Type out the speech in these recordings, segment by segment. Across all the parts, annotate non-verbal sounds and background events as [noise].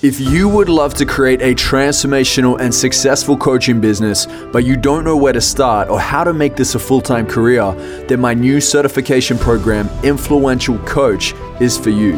If you would love to create a transformational and successful coaching business, but you don't know where to start or how to make this a full time career, then my new certification program, Influential Coach, is for you.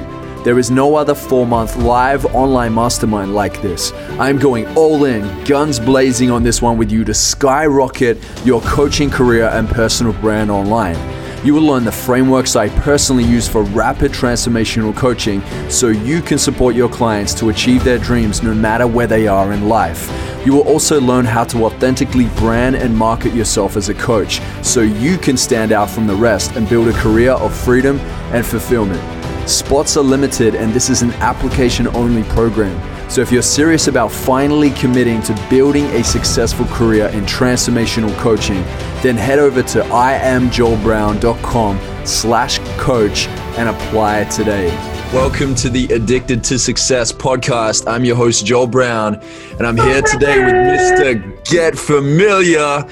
There is no other four month live online mastermind like this. I'm going all in, guns blazing on this one with you to skyrocket your coaching career and personal brand online. You will learn the frameworks I personally use for rapid transformational coaching so you can support your clients to achieve their dreams no matter where they are in life. You will also learn how to authentically brand and market yourself as a coach so you can stand out from the rest and build a career of freedom and fulfillment. Spots are limited, and this is an application only program. So, if you're serious about finally committing to building a successful career in transformational coaching, then head over to iamjoelbrown.com slash coach and apply today. Welcome to the Addicted to Success podcast. I'm your host, Joel Brown, and I'm here today with Mr. Get Familiar,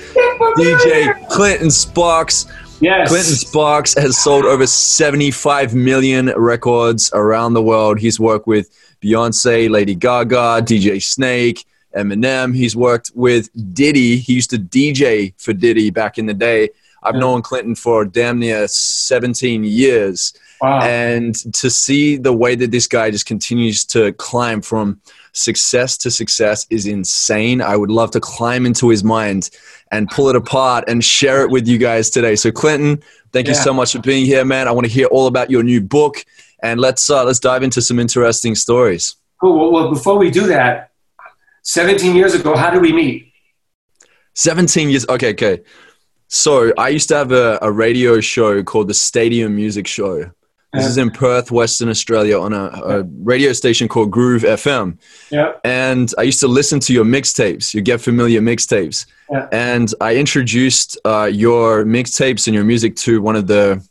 DJ Clinton Sparks. Yes. Clinton Sparks has sold over 75 million records around the world. He's worked with Beyonce, Lady Gaga, DJ Snake, Eminem. He's worked with Diddy. He used to DJ for Diddy back in the day. I've Yeah. known Clinton for damn near 17 years. Wow. And to see the way that this guy just continues to climb from success to success is insane. I would love to climb into his mind and pull it apart and share it with you guys today. So Clinton, thank you so much for being here, man. I want to hear all about your new book and let's uh, let's dive into some interesting stories. Cool. Well, well, before we do that, 17 years ago, how did we meet? 17 years. Okay, okay. So I used to have a, a radio show called the Stadium Music Show. This is in Perth, Western Australia, on a, a radio station called Groove FM. Yeah. And I used to listen to your mixtapes, your Get Familiar mixtapes. Yeah. And I introduced uh, your mixtapes and your music to one of the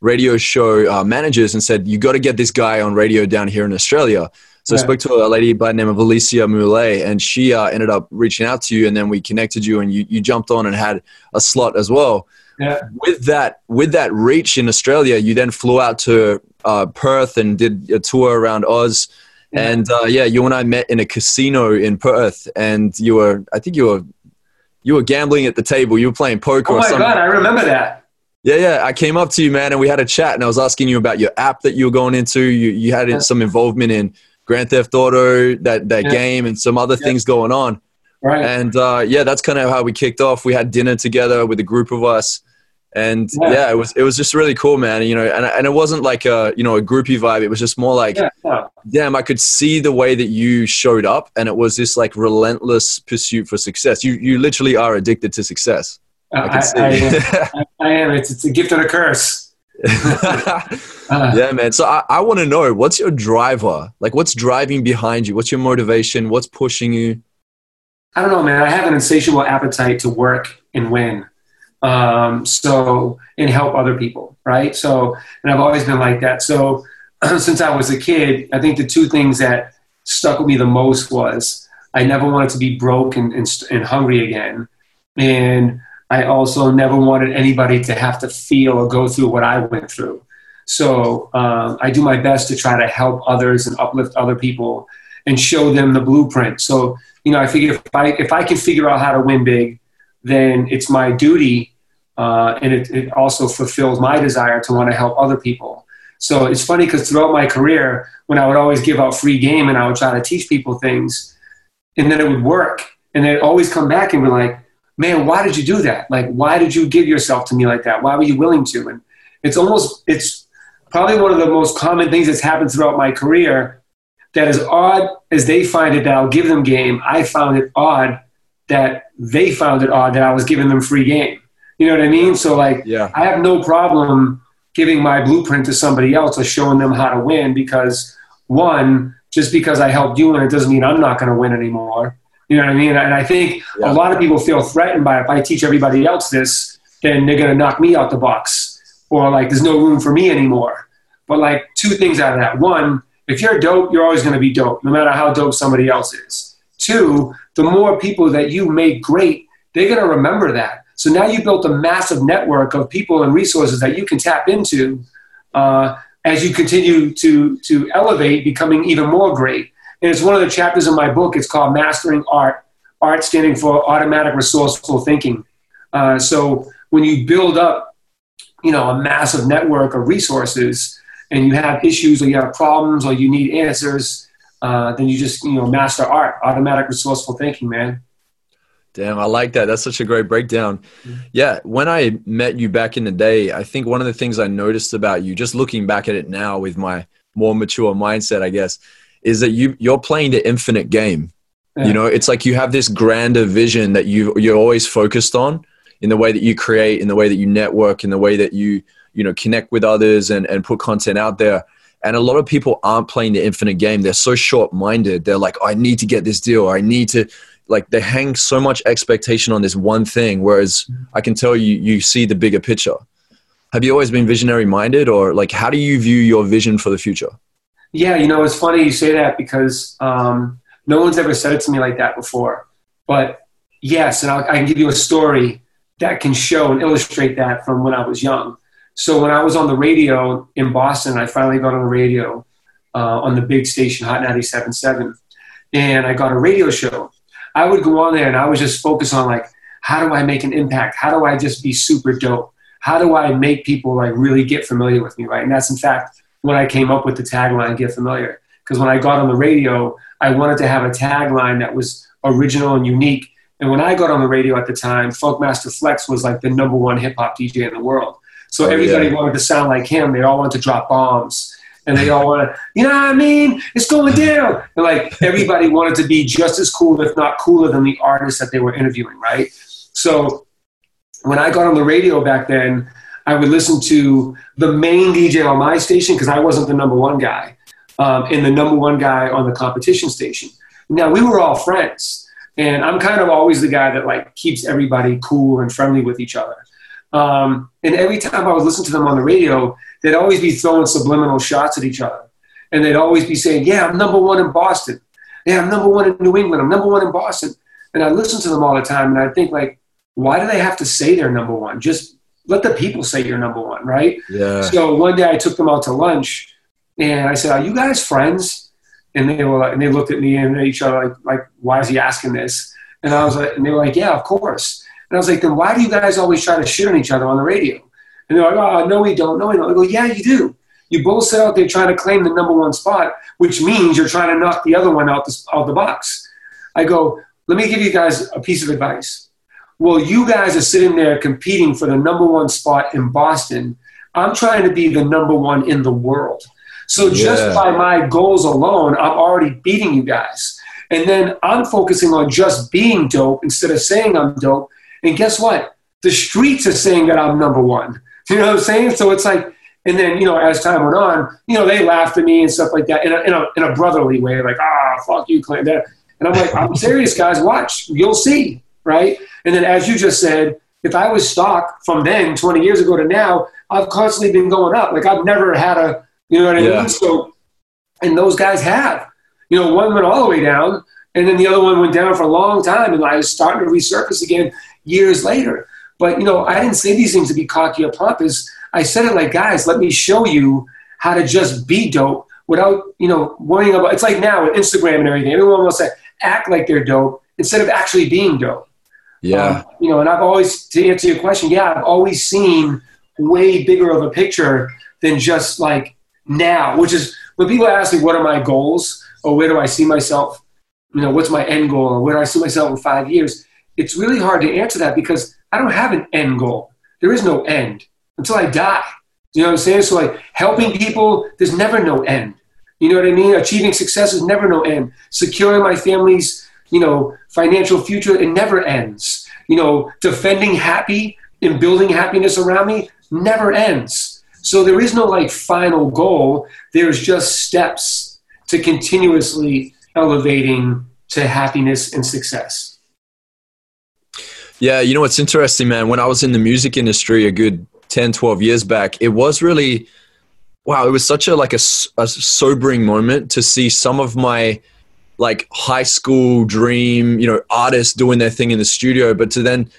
radio show uh, managers and said, You got to get this guy on radio down here in Australia. So I spoke to a lady by the name of Alicia Moulet, and she uh, ended up reaching out to you, and then we connected you, and you, you jumped on and had a slot as well. Yeah. With that, with that reach in Australia, you then flew out to uh, Perth and did a tour around Oz. Yeah. And uh, yeah, you and I met in a casino in Perth, and you were, I think you were, you were gambling at the table. You were playing poker Oh or my something. God, I remember that. Yeah, yeah. I came up to you, man, and we had a chat, and I was asking you about your app that you were going into. You you had Yeah. some involvement in Grand Theft Auto, that that Yeah. game, and some other Yeah. things going on. Right. And uh, yeah, that's kind of how we kicked off. We had dinner together with a group of us, and Yeah. yeah, it was it was just really cool, man. You know, and and it wasn't like a you know a groupie vibe. It was just more like, damn, I could see the way that you showed up, and it was this like relentless pursuit for success. You you literally are addicted to success. I can see. I, I, I am. It's, it's a gift and a curse. Uh, [laughs] yeah, man. So I, I want to know what's your driver? Like, what's driving behind you? What's your motivation? What's pushing you? I don't know, man. I have an insatiable appetite to work and win. Um, so, and help other people, right? So, and I've always been like that. So, [clears throat] since I was a kid, I think the two things that stuck with me the most was I never wanted to be broke and, and, and hungry again. And I also never wanted anybody to have to feel or go through what I went through. So um, I do my best to try to help others and uplift other people and show them the blueprint. So you know, I figure if I if I can figure out how to win big, then it's my duty, uh, and it, it also fulfills my desire to want to help other people. So it's funny because throughout my career, when I would always give out free game and I would try to teach people things, and then it would work, and they'd always come back and be like, "Man, why did you do that? Like, why did you give yourself to me like that? Why were you willing to?" And it's almost it's probably one of the most common things that's happened throughout my career that as odd as they find it that I'll give them game, I found it odd that they found it odd that I was giving them free game. You know what I mean? So like Yeah. I have no problem giving my blueprint to somebody else or showing them how to win because one, just because I helped you win, it doesn't mean I'm not going to win anymore. You know what I mean? And I think Yeah. a lot of people feel threatened by if I teach everybody else this, then they're going to knock me out the box or like there's no room for me anymore. But like two things out of that. One, if you're dope, you're always going to be dope, no matter how dope somebody else is. Two, the more people that you make great, they're going to remember that. So now you built a massive network of people and resources that you can tap into uh, as you continue to to elevate, becoming even more great. And it's one of the chapters in my book. It's called Mastering Art. Art standing for automatic resourceful thinking. Uh, so when you build up, you know, a massive network of resources, and you have issues or you have problems or you need answers, uh, then you just you know master art, automatic resourceful thinking, man. Damn, I like that. That's such a great breakdown. Mm-hmm. Yeah, when I met you back in the day, I think one of the things I noticed about you, just looking back at it now with my more mature mindset, I guess, is that you you're playing the infinite game. Yeah. You know, it's like you have this grander vision that you you're always focused on in the way that you create, in the way that you network, in the way that you you know connect with others and and put content out there. And a lot of people aren't playing the infinite game. They're so short minded. They're like, oh, I need to get this deal. I need to like they hang so much expectation on this one thing. Whereas I can tell you, you see the bigger picture. Have you always been visionary minded, or like how do you view your vision for the future? Yeah, you know, it's funny you say that because um, no one's ever said it to me like that before. But yes, and I'll, I can give you a story that can show and illustrate that from when I was young. So when I was on the radio in Boston, I finally got on the radio uh, on the big station, Hot 97.7, and I got a radio show. I would go on there and I was just focus on like, how do I make an impact? How do I just be super dope? How do I make people like really get familiar with me, right? And that's in fact when I came up with the tagline, "Get Familiar." Because when I got on the radio, I wanted to have a tagline that was original and unique. And when I got on the radio at the time, Funkmaster Flex was like the number one hip hop DJ in the world. So oh, everybody yeah. wanted to sound like him. They all wanted to drop bombs. And they all want to, you know what I mean? It's going down. And like everybody wanted to be just as cool, if not cooler, than the artist that they were interviewing, right? So when I got on the radio back then, I would listen to the main DJ on my station because I wasn't the number one guy, um, and the number one guy on the competition station. Now we were all friends, and I'm kind of always the guy that like keeps everybody cool and friendly with each other. Um, and every time I would listen to them on the radio, they'd always be throwing subliminal shots at each other. And they'd always be saying, Yeah, I'm number one in Boston. Yeah, I'm number one in New England. I'm number one in Boston. And I listen to them all the time and I think, like, why do they have to say they're number one? Just let the people say you're number one, right? Yeah. So one day I took them out to lunch and I said, Are you guys friends? And they were like, and they looked at me and at each other like, like, why is he asking this? And I was like, and they were like, Yeah, of course. And I was like, then why do you guys always try to shit on each other on the radio? And they're like, oh, no, we don't. No, we don't. I go, yeah, you do. You both sit out there trying to claim the number one spot, which means you're trying to knock the other one out the, out the box. I go, let me give you guys a piece of advice. Well, you guys are sitting there competing for the number one spot in Boston. I'm trying to be the number one in the world. So just yeah. by my goals alone, I'm already beating you guys. And then I'm focusing on just being dope instead of saying I'm dope. And guess what? The streets are saying that I'm number one. [laughs] You know what I'm saying? So it's like, and then, you know, as time went on, you know, they laughed at me and stuff like that in a, in a, in a brotherly way, like, ah, fuck you, Clint. And I'm like, I'm serious, guys, watch. You'll see, right? And then, as you just said, if I was stock from then, 20 years ago to now, I've constantly been going up. Like, I've never had a, you know what I yeah. mean? So, and those guys have. You know, one went all the way down, and then the other one went down for a long time, and I was starting to resurface again years later. But, you know, I didn't say these things to be cocky or pompous. I said it like, guys, let me show you how to just be dope without, you know, worrying about, it's like now with Instagram and everything. Everyone wants to act like they're dope instead of actually being dope. Yeah. Um, you know, and I've always, to answer your question, yeah, I've always seen way bigger of a picture than just like now, which is when people ask me, what are my goals or where do I see myself? You know, what's my end goal or where do I see myself in five years? It's really hard to answer that because I don't have an end goal. There is no end until I die. You know what I'm saying? So like helping people, there's never no end. You know what I mean? Achieving success is never no end. Securing my family's, you know, financial future, it never ends. You know, defending happy and building happiness around me never ends. So there is no like final goal. There's just steps to continuously elevating to happiness and success. Yeah, you know what's interesting, man? When I was in the music industry a good 10, 12 years back, it was really, wow, it was such a like a, a sobering moment to see some of my like high school dream, you know, artists doing their thing in the studio, but to then,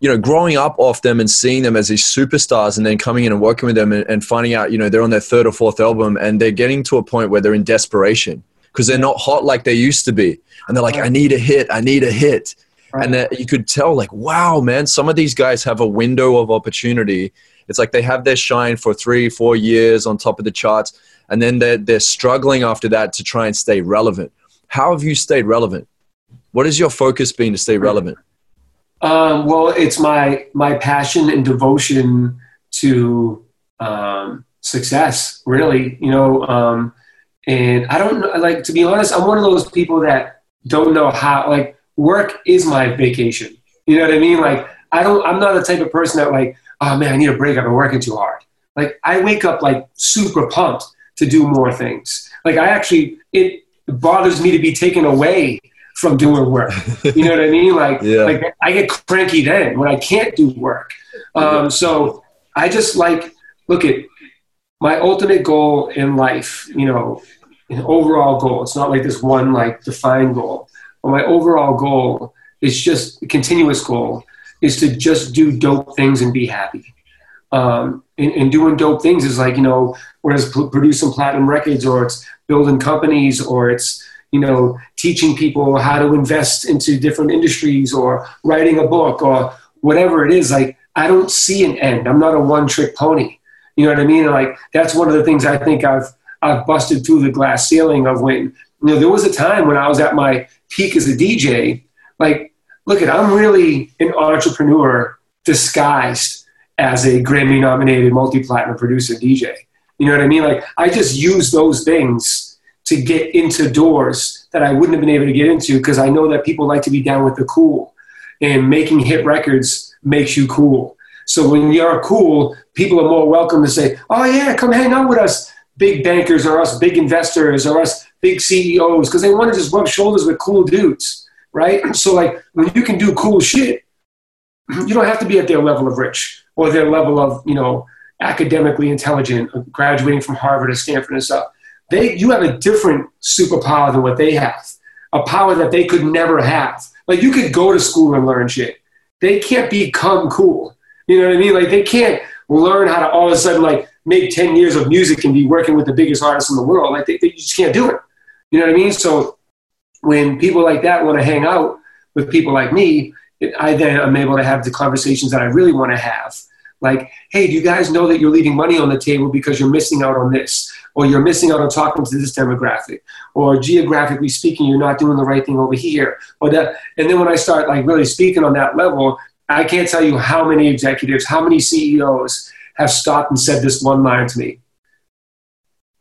you know, growing up off them and seeing them as these superstars and then coming in and working with them and, and finding out, you know, they're on their third or fourth album and they're getting to a point where they're in desperation because they're not hot like they used to be. And they're like, I need a hit, I need a hit. Right. And that you could tell, like, wow, man, some of these guys have a window of opportunity. It's like they have their shine for three, four years on top of the charts, and then they're, they're struggling after that to try and stay relevant. How have you stayed relevant? What has your focus been to stay relevant? Um, well, it's my my passion and devotion to um, success. Really, you know, um, and I don't know. Like to be honest, I'm one of those people that don't know how. Like work is my vacation. You know what I mean? Like I don't. I'm not the type of person that like, oh man, I need a break. I've been working too hard. Like I wake up like super pumped to do more things. Like I actually, it bothers me to be taken away from doing work. You know what I mean? Like, [laughs] yeah. like I get cranky then when I can't do work. Um, so I just like look at my ultimate goal in life. You know, an overall goal. It's not like this one like defined goal. But my overall goal is just a continuous goal is to just do dope things and be happy. Um, and, and, doing dope things is like you know, whether it's producing platinum records or it's building companies or it's you know, teaching people how to invest into different industries or writing a book or whatever it is. Like, I don't see an end. I'm not a one trick pony. You know what I mean? Like, that's one of the things I think I've, I've busted through the glass ceiling of when, you know, there was a time when I was at my peak as a DJ. Like, look at, I'm really an entrepreneur disguised as a Grammy nominated multi platinum producer DJ. You know what I mean? Like, I just use those things to get into doors that I wouldn't have been able to get into because I know that people like to be down with the cool. And making hit records makes you cool. So when you're cool, people are more welcome to say, oh, yeah, come hang out with us, big bankers or us big investors or us big CEOs, because they want to just rub shoulders with cool dudes, right? So, like, when you can do cool shit, [clears throat] you don't have to be at their level of rich or their level of, you know, academically intelligent, graduating from Harvard or Stanford and stuff they you have a different superpower than what they have a power that they could never have. Like you could go to school and learn shit. They can't become cool. You know what i mean? Like they can't learn how to all of a sudden like make 10 years of music and be working with the biggest artists in the world. Like they, they just can't do it. You know what i mean? So when people like that want to hang out with people like me i then am able to have the conversations that i really want to have like hey do you guys know that you're leaving money on the table because you're missing out on this or you're missing out on talking to this demographic, or geographically speaking, you're not doing the right thing over here, or that. And then when I start like really speaking on that level, I can't tell you how many executives, how many CEOs have stopped and said this one line to me.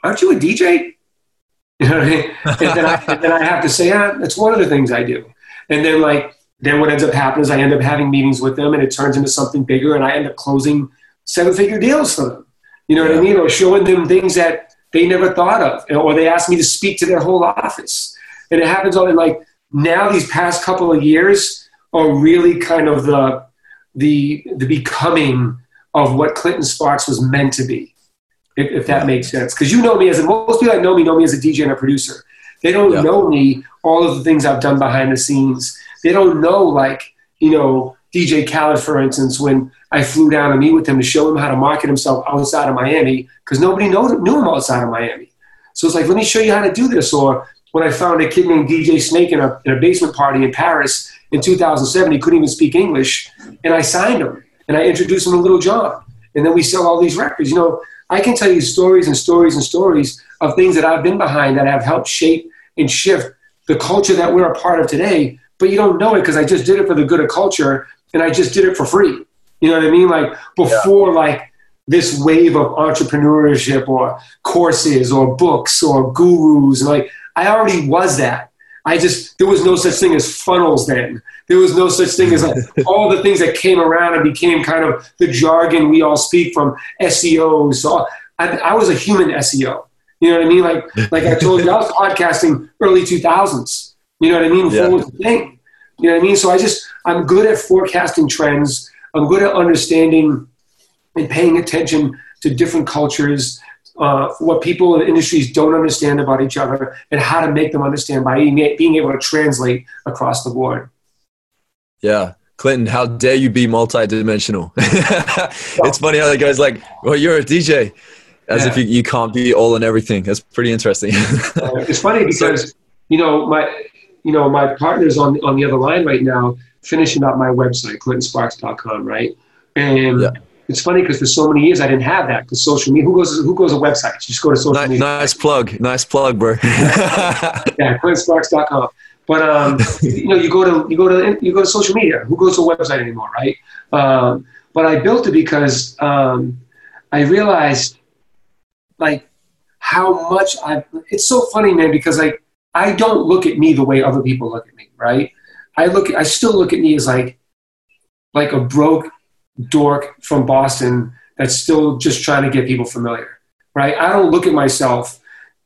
Aren't you a DJ? [laughs] You know what I mean? and, then I, and then I have to say, ah, that's one of the things I do. And then like, then what ends up happening is I end up having meetings with them and it turns into something bigger and I end up closing seven figure deals for them. You know yeah. what I mean? Or showing them things that they never thought of, or they asked me to speak to their whole office. And it happens all in like now these past couple of years are really kind of the the the becoming of what Clinton Sparks was meant to be, if, if that makes sense. Because you know me as a, most people that know me know me as a DJ and a producer. They don't yeah. know me all of the things I've done behind the scenes. They don't know like you know DJ Khaled, for instance, when I flew down to meet with him to show him how to market himself outside of Miami because nobody knew, him outside of Miami. So it's like, let me show you how to do this. Or when I found a kid named DJ Snake in a, in a basement party in Paris in 2007, he couldn't even speak English, and I signed him and I introduced him to Lil Jon. And then we sell all these records. You know, I can tell you stories and stories and stories of things that I've been behind that have helped shape and shift the culture that we're a part of today. But you don't know it because I just did it for the good of culture and I just did it for free. You know what I mean? Like before, yeah. like this wave of entrepreneurship or courses or books or gurus. Like I already was that. I just there was no such thing as funnels then. There was no such thing as like [laughs] all the things that came around and became kind of the jargon we all speak from SEO. So I, I was a human SEO. You know what I mean? Like like I told you, I was podcasting early two thousands. You know what I mean? Yeah. thing. You know what I mean? So I just I'm good at forecasting trends. I'm good at understanding and paying attention to different cultures, uh, what people in industries don't understand about each other, and how to make them understand by being able to translate across the board. Yeah. Clinton, how dare you be multidimensional? [laughs] it's funny how the guy's like, well, you're a DJ. as yeah. if you, you can't be all and everything. That's pretty interesting. [laughs] it's funny because, you know, my, you know, my partner's on, on the other line right now, finishing up my website, clintonsparks.com. Right. And yeah. it's funny because for so many years I didn't have that because social media, who goes, who goes to websites? You just go to social nice, media. Nice plug. Nice plug, bro. [laughs] yeah. clintonsparks.com. But um, [laughs] you know, you go to you go to you go to social media. Who goes to a website anymore, right? Um, but I built it because um, I realized like how much I. It's so funny, man, because like I don't look at me the way other people look at me, right? I look. I still look at me as like like a broke dork from Boston that's still just trying to get people familiar, right? I don't look at myself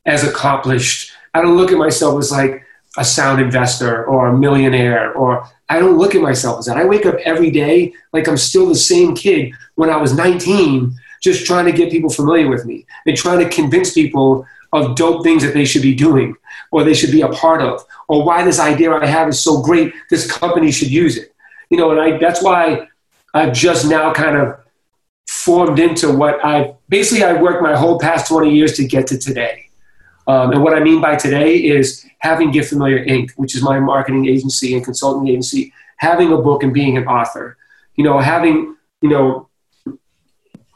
as accomplished. I don't look at myself as like a sound investor or a millionaire or I don't look at myself as that. I wake up every day like I'm still the same kid when I was 19, just trying to get people familiar with me and trying to convince people of dope things that they should be doing or they should be a part of or why this idea I have is so great, this company should use it. You know, and I, that's why I've just now kind of formed into what I basically I worked my whole past 20 years to get to today. Um, and what I mean by today is having Get Familiar Inc., which is my marketing agency and consulting agency, having a book and being an author. You know, having, you know,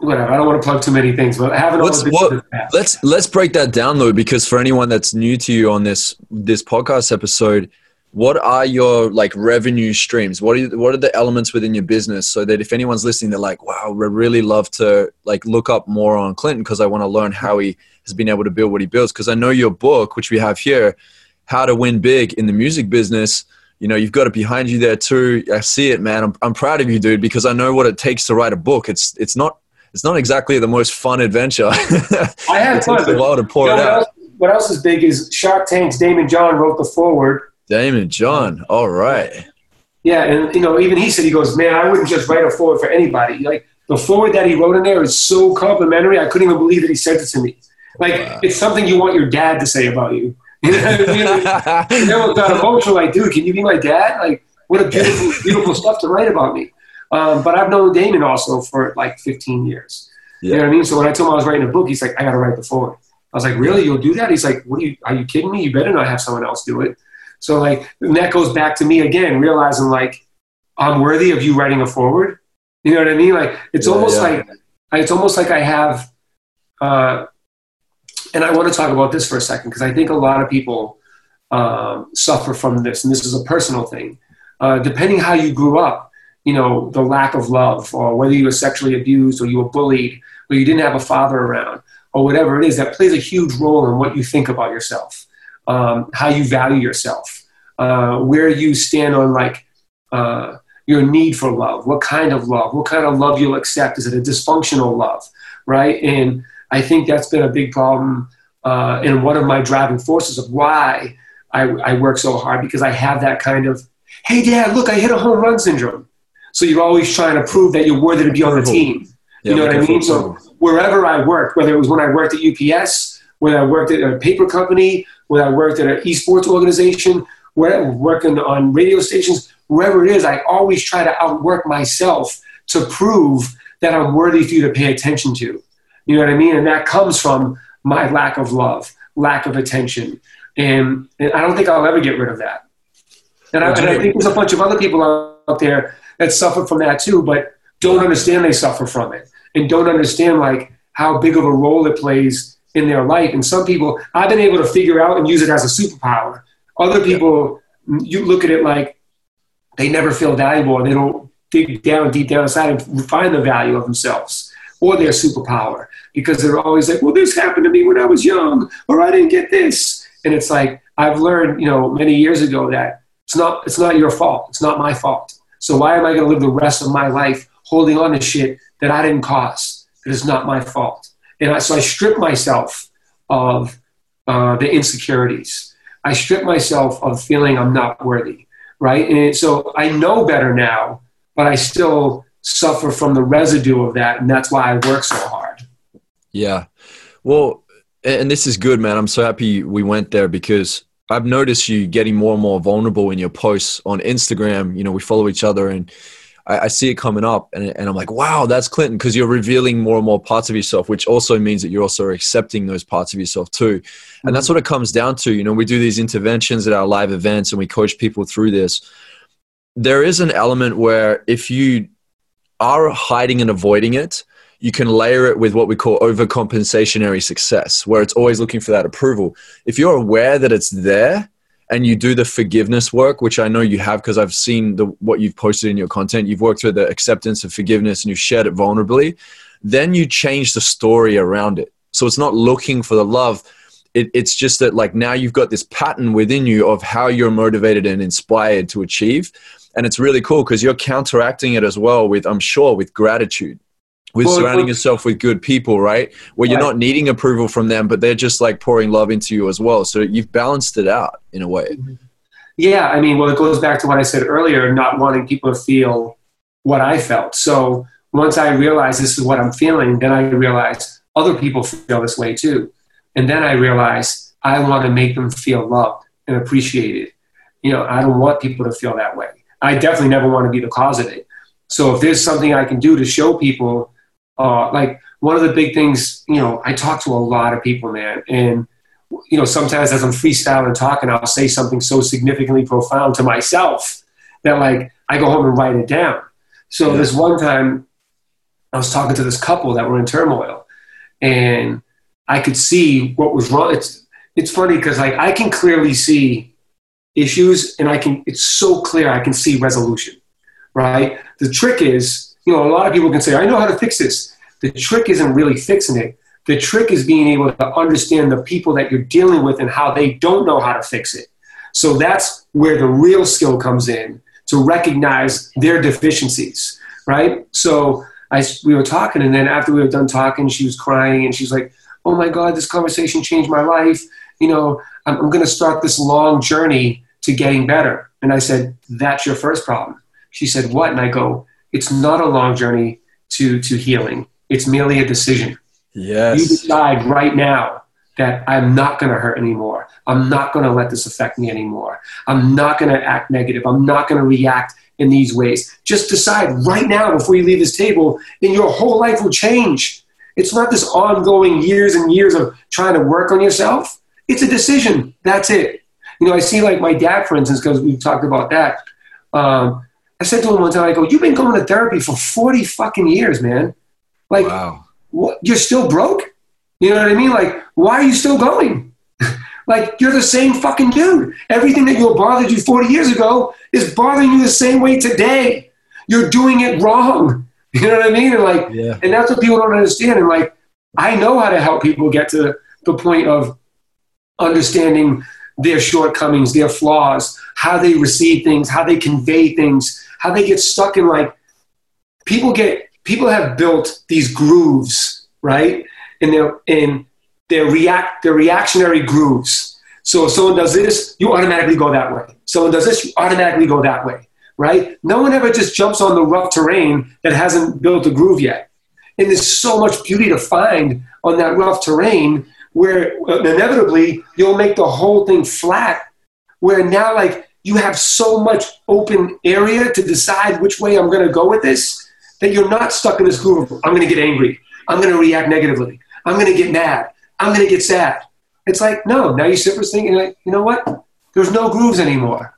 whatever. I don't want to plug too many things, but having all the what, let's let's break that down though, because for anyone that's new to you on this this podcast episode, what are your like revenue streams? What are you, what are the elements within your business so that if anyone's listening, they're like, wow, we really love to like look up more on Clinton because I want to learn how he has been able to build what he builds. Because I know your book, which we have here, How to Win Big in the Music Business. You know, you've got it behind you there too. I see it, man. I'm, I'm proud of you, dude, because I know what it takes to write a book. It's it's not it's not exactly the most fun adventure. [laughs] I had fun. Takes a while to pour you know, it out. What else, what else is big is Shark Tank's Daymond John wrote the foreword Daymond John. All right. Yeah, and you know, even he said he goes, man, I wouldn't just write a foreword for anybody. Like the foreword that he wrote in there is so complimentary. I couldn't even believe that he sent it to me. Like wow. it's something you want your dad to say about you. [laughs] You know I mean? Like, and then got emotional, like, dude, can you be my dad? Like, what a beautiful, [laughs] beautiful stuff to write about me. Um, but I've known Daymond also for like 15 years. Yeah. You know what I mean? So when I told him I was writing a book, he's like, I got to write the foreword. I was like, really? You'll do that? He's like, what are you, are you kidding me? You better not have someone else do it. So like, and that goes back to me again, realizing like, I'm worthy of you writing a foreword. You know what I mean? Like, it's yeah, almost yeah. like, it's almost like I have, uh, and I want to talk about this for a second because I think a lot of people um, suffer from this, and this is a personal thing. Uh, depending how you grew up, you know, the lack of love, or whether you were sexually abused, or you were bullied, or you didn't have a father around, or whatever it is, that plays a huge role in what you think about yourself um, how you value yourself, uh, where you stand on like uh, your need for love, what kind of love, what kind of love you'll accept. Is it a dysfunctional love, right? And I think that's been a big problem uh, and one of my driving forces of why I, I work so hard because I have that kind of, hey, dad, look, I hit a home run syndrome. So you're always trying to prove that you're worthy to be on the team. You know what I mean? So wherever I worked, whether it was when I worked at UPS, when I worked at a paper company, when I worked at an esports organization, where working on radio stations, wherever it is, I always try to outwork myself to prove that I'm worthy for you to pay attention to. You know what I mean? And that comes from my lack of love, lack of attention. And, and I don't think I'll ever get rid of that. And I, and I think there's a bunch of other people out there that suffer from that too, but don't understand they suffer from it and don't understand like how big of a role it plays in their life. And some people, I've been able to figure out and use it as a superpower. Other people, you look at it like they never feel valuable and they don't dig down deep down inside and find the value of themselves or their superpower because they're always like, well, this happened to me when I was young or I didn't get this. And it's like, I've learned, you know, many years ago that it's not, it's not your fault. It's not my fault. So why am I going to live the rest of my life holding on to shit that I didn't cause? That is not my fault. And I, so I strip myself of uh, the insecurities. I strip myself of feeling I'm not worthy, right? And so I know better now, but I still suffer from the residue of that. And that's why I work so hard. Yeah. Well, and this is good, man. I'm so happy we went there because I've noticed you getting more and more vulnerable in your posts on Instagram. You know, we follow each other and I, I see it coming up and, and I'm like, wow, that's Clinton because you're revealing more and more parts of yourself, which also means that you're also accepting those parts of yourself too. And mm-hmm. that's what it comes down to. You know, we do these interventions at our live events and we coach people through this. There is an element where if you are hiding and avoiding it, you can layer it with what we call overcompensationary success, where it's always looking for that approval. If you're aware that it's there and you do the forgiveness work, which I know you have because I've seen the, what you've posted in your content, you've worked with the acceptance of forgiveness and you've shared it vulnerably, then you change the story around it. So it's not looking for the love. It, it's just that like now you've got this pattern within you of how you're motivated and inspired to achieve. And it's really cool because you're counteracting it as well with, I'm sure, with gratitude with well, surrounding well, yourself with good people, right? Where you're not needing approval from them, but they're just like pouring love into you as well. So you've balanced it out in a way. Mm-hmm. Yeah, I mean, well, it goes back to what I said earlier, not wanting people to feel what I felt. So once I realized this is what I'm feeling, then I realized other people feel this way too. And then I realized I want to make them feel loved and appreciated. You know, I don't want people to feel that way. I definitely never want to be the cause of it. So if there's something I can do to show people uh, like one of the big things, you know, I talk to a lot of people, man, and you know, sometimes as I'm freestyling and talking, I'll say something so significantly profound to myself that like I go home and write it down. So yeah. this one time, I was talking to this couple that were in turmoil, and I could see what was wrong. It's it's funny because like I can clearly see issues, and I can. It's so clear I can see resolution. Right. The trick is you know, a lot of people can say, I know how to fix this. The trick isn't really fixing it. The trick is being able to understand the people that you're dealing with and how they don't know how to fix it. So that's where the real skill comes in to recognize their deficiencies, right? So I, we were talking, and then after we were done talking, she was crying, and she's like, "Oh my God, this conversation changed my life. You know, I'm, I'm going to start this long journey to getting better." And I said, "That's your first problem." She said, "What?" And I go, it's not a long journey to, to healing. It's merely a decision. Yes. You decide right now that I'm not going to hurt anymore. I'm not going to let this affect me anymore. I'm not going to act negative. I'm not going to react in these ways. Just decide right now before you leave this table, and your whole life will change. It's not this ongoing years and years of trying to work on yourself. It's a decision. That's it. You know, I see like my dad, for instance, because we've talked about that. Um, I said to him one time, I go, you've been going to therapy for 40 fucking years, man. Like, wow. what, you're still broke? You know what I mean? Like, why are you still going? [laughs] like, you're the same fucking dude. Everything that you bothered you 40 years ago is bothering you the same way today. You're doing it wrong. [laughs] You know what I mean? And like, yeah. and that's what people don't understand. And like, I know how to help people get to the point of understanding their shortcomings, their flaws, how they receive things, how they convey things, how they get stuck in like people get people have built these grooves, right? And they're in their react their reactionary grooves. So if someone does this, you automatically go that way. Someone does this, you automatically go that way, right? No one ever just jumps on the rough terrain that hasn't built a groove yet. And there's so much beauty to find on that rough terrain where uh, inevitably you'll make the whole thing flat. Where now, like, you have so much open area to decide which way I'm going to go with this that you're not stuck in this groove. I'm going to get angry. I'm going to react negatively. I'm going to get mad. I'm going to get sad. It's like, no, now you sit for this thing and like, you know what? There's no grooves anymore.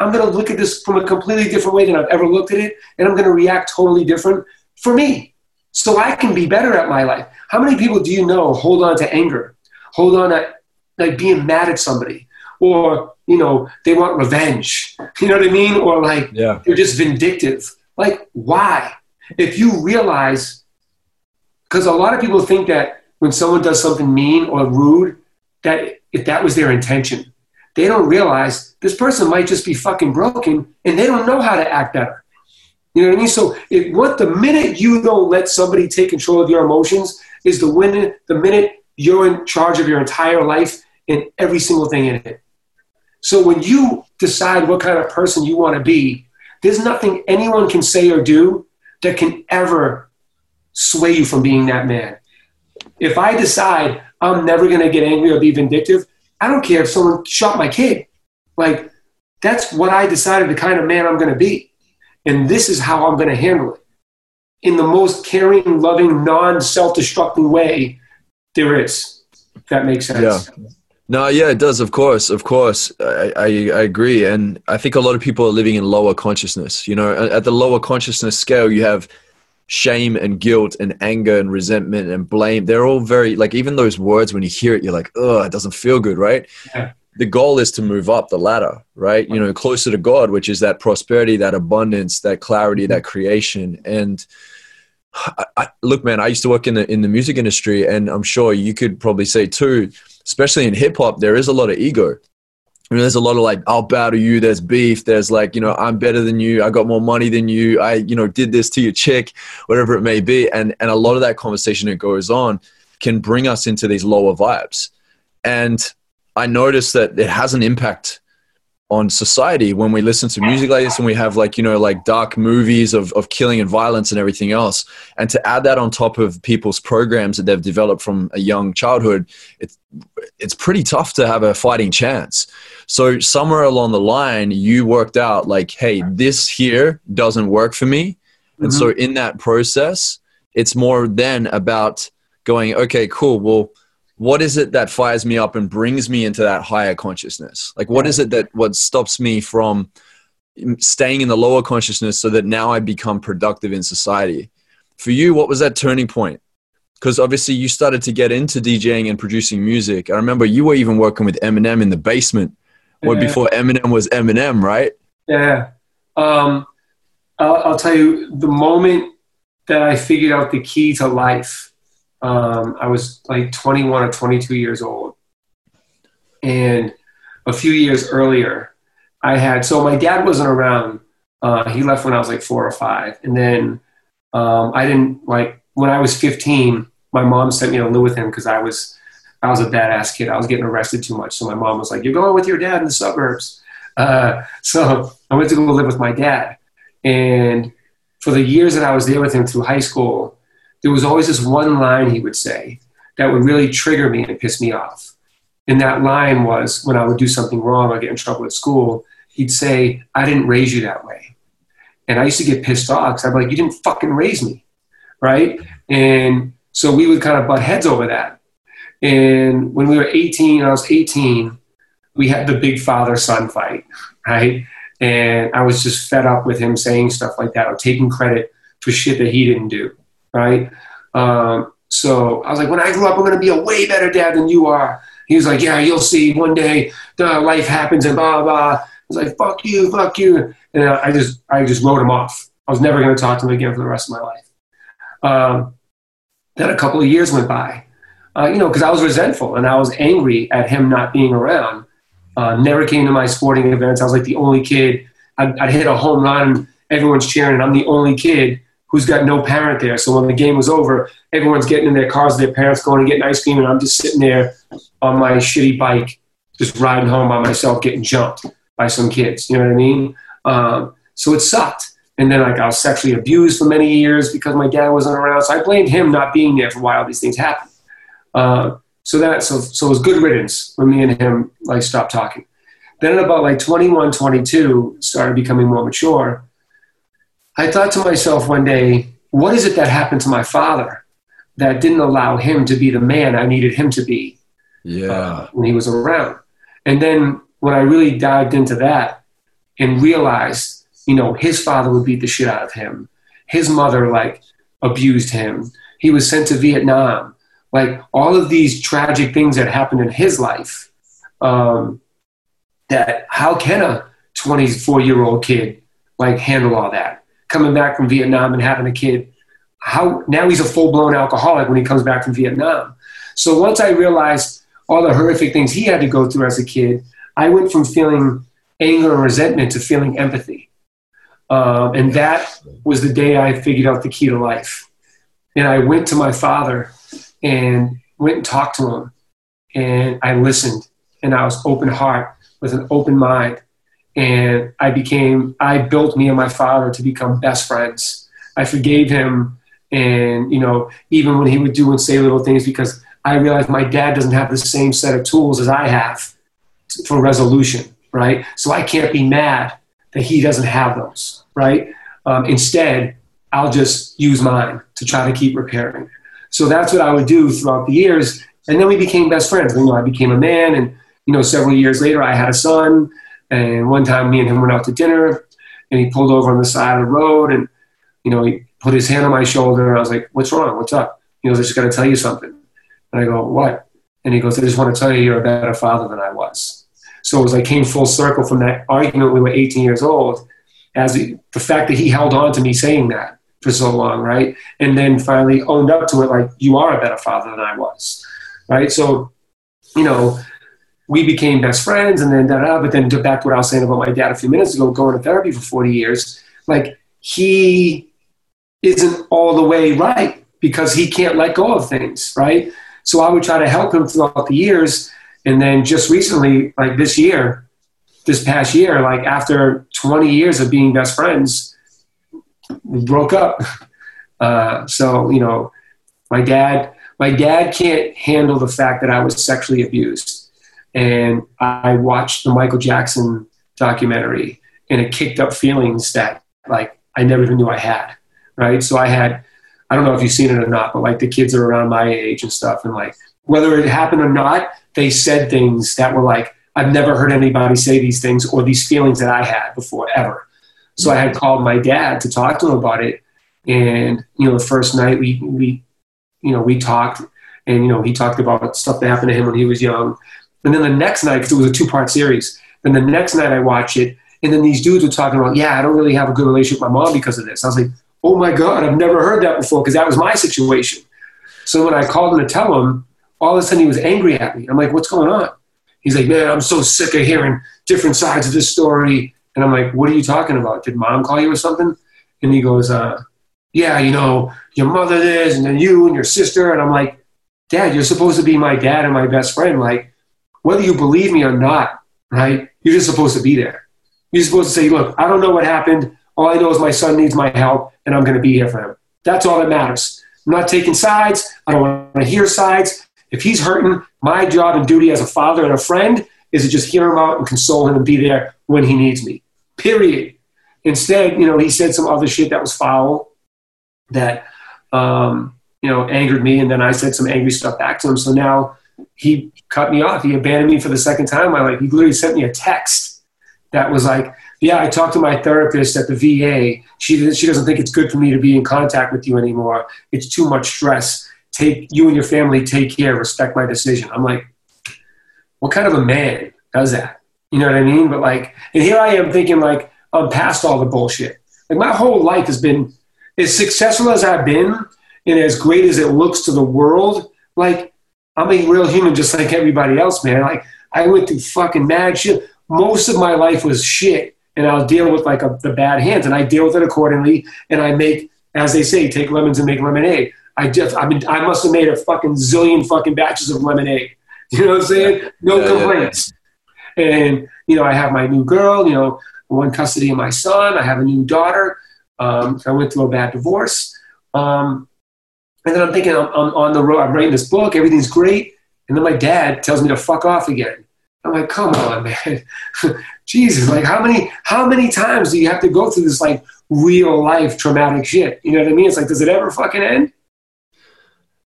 I'm going to look at this from a completely different way than I've ever looked at it, and I'm going to react totally different for me so I can be better at my life. How many people do you know hold on to anger, hold on to like being mad at somebody, or you know they want revenge. [laughs] You know what i mean? Or like yeah. they're just vindictive. Like why? If you realize because a lot of people think that when someone does something mean or rude that if that was their intention they don't realize this person might just be fucking broken and they don't know how to act better. You know what i mean? So if what the minute you don't let somebody take control of your emotions is the minute the minute you're in charge of your entire life and every single thing in it so when you decide what kind of person you want to be, there's nothing anyone can say or do that can ever sway you from being that man. If I decide I'm never going to get angry or be vindictive, I don't care if someone shot my kid. Like, that's what I decided the kind of man I'm going to be. and this is how I'm going to handle it in the most caring, loving, non self destructing way there is. If that makes sense. Yeah. No, yeah, it does. Of course, of course, I, I, I agree, and I think a lot of people are living in lower consciousness. You know, at the lower consciousness scale, you have shame and guilt and anger and resentment and blame. They're all very like even those words when you hear it, you're like, oh, it doesn't feel good, right? Yeah. The goal is to move up the ladder, right? You know, closer to God, which is that prosperity, that abundance, that clarity, that creation, and I, I, look, man, I used to work in the in the music industry, and I'm sure you could probably say too, especially in hip hop, there is a lot of ego. I mean, there's a lot of like, I'll bow to you. There's beef. There's like, you know, I'm better than you. I got more money than you. I, you know, did this to your chick, whatever it may be. And and a lot of that conversation that goes on can bring us into these lower vibes. And I noticed that it has an impact on society when we listen to music like this and we have like you know like dark movies of, of killing and violence and everything else. And to add that on top of people's programs that they've developed from a young childhood it's it's pretty tough to have a fighting chance. So somewhere along the line you worked out like hey this here doesn't work for me. And mm-hmm. so in that process it's more then about going okay cool well what is it that fires me up and brings me into that higher consciousness? Like what is it that what stops me from staying in the lower consciousness so that now i become productive in society? For you what was that turning point? Because obviously you started to get into djing and producing music. I remember you were even working with eminem in the basement yeah. before eminem was eminem right? Yeah. Um, I'll, I'll tell you the moment that i figured out the key to life um, I was like 21 or 22 years old. And a few years earlier, I had, so my dad wasn't around. Uh, he left when I was like four or five. And then um, I didn't, like, when I was 15, my mom sent me to live with him because I was, I was a badass kid. I was getting arrested too much. So my mom was like, You're going with your dad in the suburbs. Uh, so I went to go live with my dad. And for the years that I was there with him through high school, there was always this one line he would say that would really trigger me and piss me off. And that line was when I would do something wrong or get in trouble at school, he'd say, I didn't raise you that way. And I used to get pissed off because I'd be like, you didn't fucking raise me. Right. And so we would kind of butt heads over that. And when we were 18, I was 18, we had the big father son fight. Right. And I was just fed up with him saying stuff like that or taking credit for shit that he didn't do right? Um, so I was like, when I grow up, I'm going to be a way better dad than you are. He was like, yeah, you'll see one day the life happens and blah, blah. I was like, fuck you, fuck you. And I just, I just wrote him off. I was never going to talk to him again for the rest of my life. Um, then a couple of years went by, uh, you know, because I was resentful and I was angry at him not being around. Uh, never came to my sporting events. I was like the only kid. I'd, I'd hit a home run, everyone's cheering, and I'm the only kid who's got no parent there. So when the game was over, everyone's getting in their cars, their parents going and getting ice cream, and I'm just sitting there on my shitty bike, just riding home by myself, getting jumped by some kids. You know what I mean? Um, so it sucked. And then like I was sexually abused for many years because my dad wasn't around. So I blamed him not being there for why all these things happened. Uh, so that so so it was good riddance when me and him like stopped talking. Then at about like 21, 22, started becoming more mature I thought to myself one day, what is it that happened to my father that didn't allow him to be the man I needed him to be yeah. Uh, when he was around? And then when I really dived into that and realized, you know, his father would beat the shit out of him. His mother, like, abused him. He was sent to Vietnam. Like, all of these tragic things that happened in his life. Um, that how can a 24 year old kid like handle all that? Coming back from Vietnam and having a kid. How now he's a full blown alcoholic when he comes back from Vietnam. So once I realized all the horrific things he had to go through as a kid, I went from feeling anger and resentment to feeling empathy. Um, and that was the day I figured out the key to life. And I went to my father and went and talked to him. And I listened and I was open heart with an open mind and I became I built me and my father to become best friends. I forgave him, and you know even when he would do and say little things because I realized my dad doesn't have the same set of tools as I have for resolution, right? So I can't be mad that he doesn't have those, right? Um, instead, I'll just use mine to try to keep repairing. So that's what I would do throughout the years. And then we became best friends. You know, I became a man, and you know, several years later, I had a son. And one time, me and him went out to dinner, and he pulled over on the side of the road, and you know, he put his hand on my shoulder, and I was like, "What's wrong? What's up?" He goes, "I just got to tell you something." And I go, "What?" And he goes, "I just want to tell you, you're a better father than I was." So it was like came full circle from that argument. We were 18 years old, as the, the fact that he held on to me saying that for so long, right? And then finally owned up to it, like, "You are a better father than I was," right? So, you know, we became best friends, and then da da. But then back to what I was saying about my dad a few minutes ago, going to therapy for 40 years, like he isn't all the way right because he can't let go of things, right? So I would try to help him throughout the years. And then just recently, like this year, this past year, like after 20 years of being best friends, we broke up. [laughs] Uh, so, you know, my dad, my dad can't handle the fact that I was sexually abused. And I watched the Michael Jackson documentary and it kicked up feelings that like I never even knew I had right? So I had, I don't know if you've seen it or not, but like the kids are around my age and stuff, and like whether it happened or not, they said things that were like, I've never heard anybody say these things or these feelings that I had before ever. So I had called my dad to talk to him about it, and you know, the first night we we, you know, we talked, and you know, he talked about stuff that happened to him when he was young, and then the next night, because it was a two part series, then the next night I watch it, and then these dudes were talking about, yeah, I don't really have a good relationship with my mom because of this. I was like, oh my God, I've never heard that before because that was my situation. So when I called him to tell him, all of a sudden he was angry at me. I'm like, what's going on? He's like, man, I'm so sick of hearing different sides of this story. And I'm like, what are you talking about? Did mom call you or something? And he goes, uh, yeah, you know, your mother is, and then you and your sister. And I'm like, dad, you're supposed to be my dad and my best friend. Like, whether you believe me or not, right? You're just supposed to be there. You're supposed to say, look, I don't know what happened. All I know is my son needs my help and I'm going to be here for him. That's all that matters. I'm not taking sides. I don't want to hear sides. If he's hurting, my job and duty as a father and a friend is to just hear him out and console him and be there when he needs me. Period. Instead, you know, he said some other shit that was foul that, um, you know, angered me. And then I said some angry stuff back to him. So now he cut me off. He abandoned me for the second time in my life. He literally sent me a text that was like, yeah, I talked to my therapist at the VA. She, she doesn't think it's good for me to be in contact with you anymore. It's too much stress. Take you and your family, take care, respect my decision. I'm like, what kind of a man does that? You know what I mean? But like, and here I am thinking like, I'm past all the bullshit. Like my whole life has been as successful as I've been and as great as it looks to the world. Like I'm a real human just like everybody else, man. Like I went through fucking mad shit. Most of my life was shit and I'll deal with like a, the bad hands, and I deal with it accordingly, and I make, as they say, take lemons and make lemonade. I just, I mean, I must have made a fucking zillion fucking batches of lemonade. [laughs] You know what I'm saying? No yeah, complaints. Yeah, yeah. And you know, I have my new girl. You know, one custody of my son. I have a new daughter. Um, I went through a bad divorce. Um, and then I'm thinking, I'm, I'm on the road. I'm writing this book. Everything's great. And then my dad tells me to fuck off again. I'm like, come on, [laughs] man. Jesus, like how many how many times do you have to go through this like real life traumatic shit? You know what I mean? It's like, does it ever fucking end?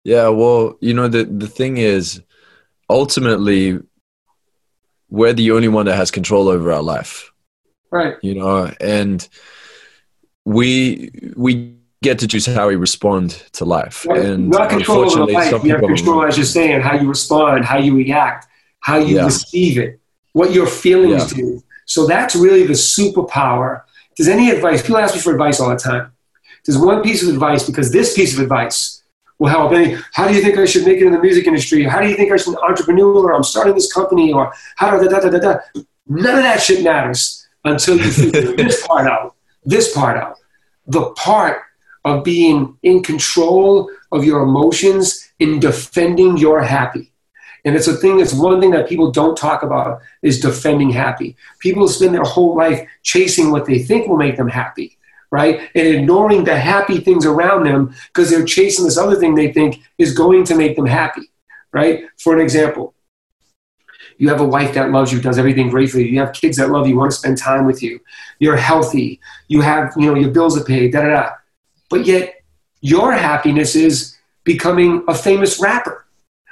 Yeah, well, you know, the the thing is ultimately we're the only one that has control over our life. Right. You know, and we we get to choose how we respond to life. And not control over life. You have control, as you're saying, how you respond, how you react how you yeah. receive it, what your feelings yeah. do. So that's really the superpower. Does any advice, people ask me for advice all the time. There's one piece of advice because this piece of advice will help. Any, how do you think I should make it in the music industry? How do you think I should be an entrepreneur? Or I'm starting this company or how da da da da da. None of that shit matters until you figure [laughs] this part out. This part out. The part of being in control of your emotions in defending your happy. And it's a thing, it's one thing that people don't talk about is defending happy. People spend their whole life chasing what they think will make them happy, right? And ignoring the happy things around them because they're chasing this other thing they think is going to make them happy, right? For an example, You have a wife that loves you, does everything great for you. You have kids that love you, want to spend time with you. You're healthy. You have, you know, your bills are paid, da da da. But yet, your happiness is becoming a famous rapper.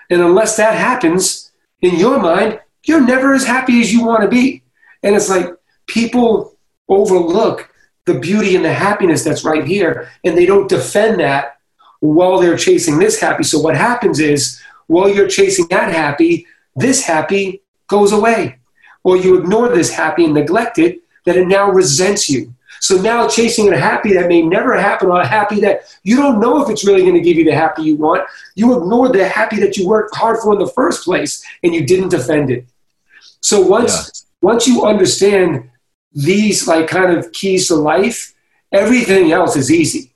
And unless that happens, in your mind, you're never as happy as you want to be. And it's like people overlook the beauty and the happiness that's right here, and they don't defend that while they're chasing this happy. So what happens is, while you're chasing that happy, this happy goes away. Or you ignore this happy and neglect it, that it now resents you. So now chasing a happy that may never happen, or a happy that you don't know if it's really going to give you the happy you want, you ignore the happy that you worked hard for in the first place and you didn't defend it. So once yeah. once you understand these like kind of keys to life, everything else is easy.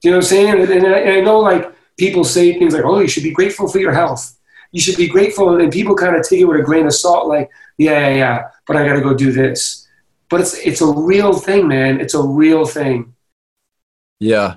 Do you know what I'm saying? And, and, I, and I know like people say things like, "Oh, you should be grateful for your health." You should be grateful, and people kind of take it with a grain of salt, like, "Yeah, yeah, yeah," but I got to go do this. But it's it's a real thing, man. It's a real thing. Yeah.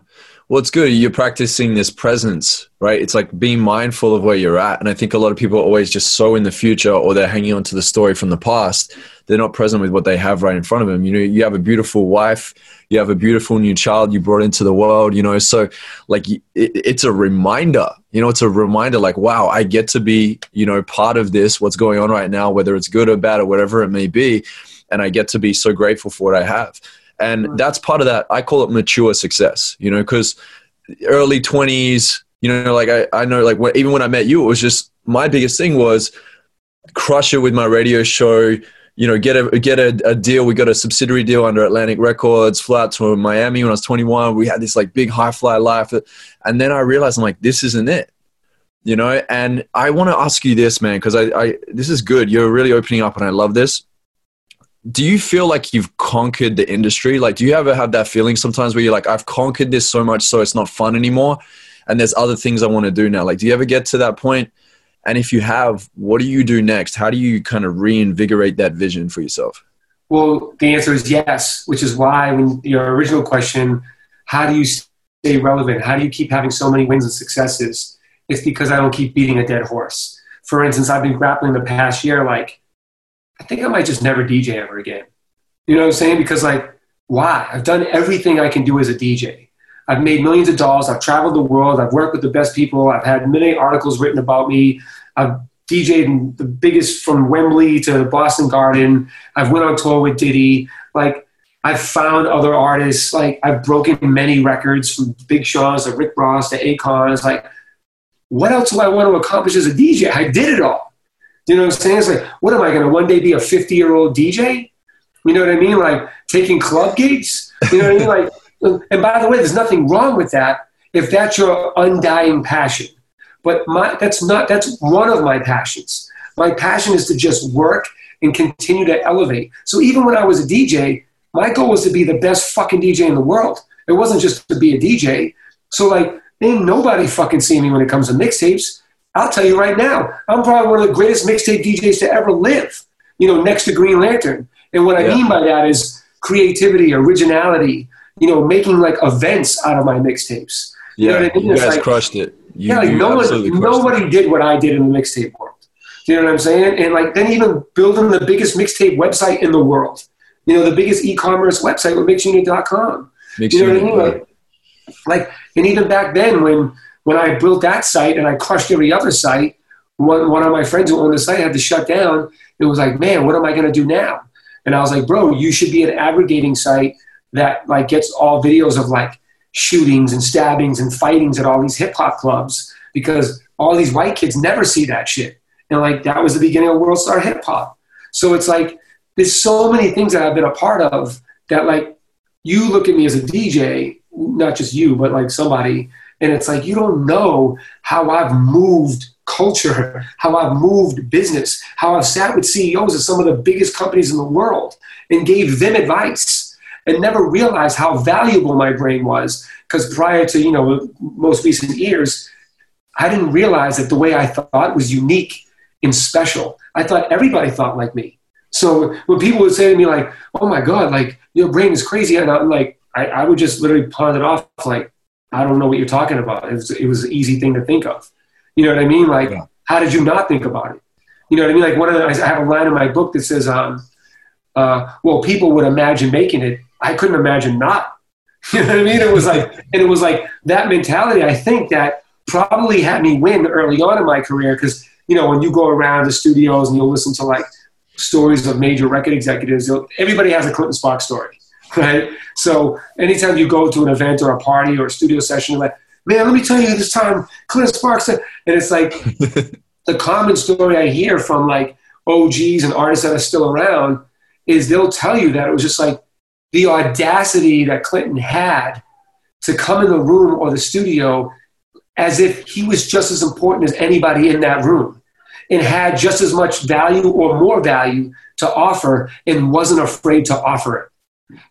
Well, it's good. You're practicing this presence, right? It's like being mindful of where you're at. And I think a lot of people are always just so in the future or they're hanging on to the story from the past. They're not present with what they have right in front of them. You know, you have a beautiful wife, you have a beautiful new child you brought into the world, you know. So, like, it, it's a reminder, you know, it's a reminder like, wow, I get to be, you know, part of this, what's going on right now, whether it's good or bad or whatever it may be. And I get to be so grateful for what I have. And that's part of that i call it mature success you know because early 20s you know like i, I know like when, even when i met you it was just my biggest thing was crush it with my radio show you know get a get a, a deal. We got a subsidiary deal under atlantic records fly out to miami when i was 21 we had this like big high fly life. And then i realized i'm like this isn't it you know? And i want to ask you this man because I, I this is good. You're really opening up and i love this do you feel like you've conquered the industry? Like, do you ever have that feeling sometimes where you're like, I've conquered this so much, so it's not fun anymore, and there's other things I want to do now? Like, do you ever get to that point? And if you have, what do you do next? How do you kind of reinvigorate that vision for yourself? Well, the answer is yes, which is why when your original question, how do you stay relevant? How do you keep having so many wins and successes? It's because I don't keep beating a dead horse. For instance, I've been grappling the past year like I think I might just never DJ ever again. You know what I'm saying? Because like, why? I've done everything I can do as a DJ. I've made millions of dollars. I've traveled the world. I've worked with the best people. I've had many articles written about me. I've DJed the biggest from Wembley to Boston Garden. I've went on tour with Diddy. Like I've found other artists. Like I've broken many records from Big Sean's to Rick Ross to Akon's. Like what else do I want to accomplish as a DJ? I did it all. You know what I'm saying? It's like, what am I going to one day be a 50 year old DJ? You know what I mean? Like taking club gigs? You know what I mean? Like, [laughs] and by the way, there's nothing wrong with that if that's your undying passion. But my, that's not, that's one of my passions. My passion is to just work and continue to elevate. So even when I was a DJ, my goal was to be the best fucking DJ in the world. It wasn't just to be a DJ. So like, ain't nobody fucking see me when it comes to mixtapes. I'll tell you right now, I'm probably one of the greatest mixtape DJs to ever live, you know, next to Green Lantern. And what I mean by that is creativity, originality, you know, making like events out of my mixtapes. Yeah, you, know I mean? you guys like, crushed it. You, yeah, like no one, nobody it. did what I did in the mixtape world. You know what I'm saying? And like then even building the biggest mixtape website in the world. You know, the biggest e-commerce website with mixunit.com. Mix you know what I mean? Like, like, and even back then when when I built that site and I crushed every other site, one, one of my friends who owned the site had to shut down. It was like, man, what am I going to do now? And I was like, bro, you should be an aggregating site that like gets all videos of like shootings and stabbings and fightings at all these hip hop clubs because all these white kids never see that shit. And like that was the beginning of World Star Hip Hop. So it's like there's so many things that I've been a part of that like you look at me as a DJ, not just you, but like somebody and it's like, you don't know how I've moved culture, how I've moved business, how I've sat with CEOs of some of the biggest companies in the world and gave them advice and never realized how valuable my brain was. Because prior to, you know, most recent years, I didn't realize that the way I thought was unique and special. I thought everybody thought like me. So when people would say to me like, "Oh my God, like your brain is crazy," and I'm like, I, I would just literally pawn it off like, I don't know what you're talking about. It was, it was an easy thing to think of. You know what I mean? Like, yeah. how did you not think about it? You know what I mean? Like one of the, I have a line in my book that says, um, uh, well, people would imagine making it. I couldn't imagine not. [laughs] You know what I mean? It was like, [laughs] and it was like that mentality. I think that probably had me win early on in my career because you know when you go around the studios and you'll listen to like stories of major record executives, everybody has a Clinton Sparks story, [laughs] right? So anytime you go to an event or a party or a studio session, you're like, man, let me tell you this time Clinton Sparks, and it's like [laughs] the common story I hear from like OGs and artists that are still around is they'll tell you that it was just like the audacity that Clinton had to come in the room or the studio as if he was just as important as anybody in that room and had just as much value or more value to offer and wasn't afraid to offer it.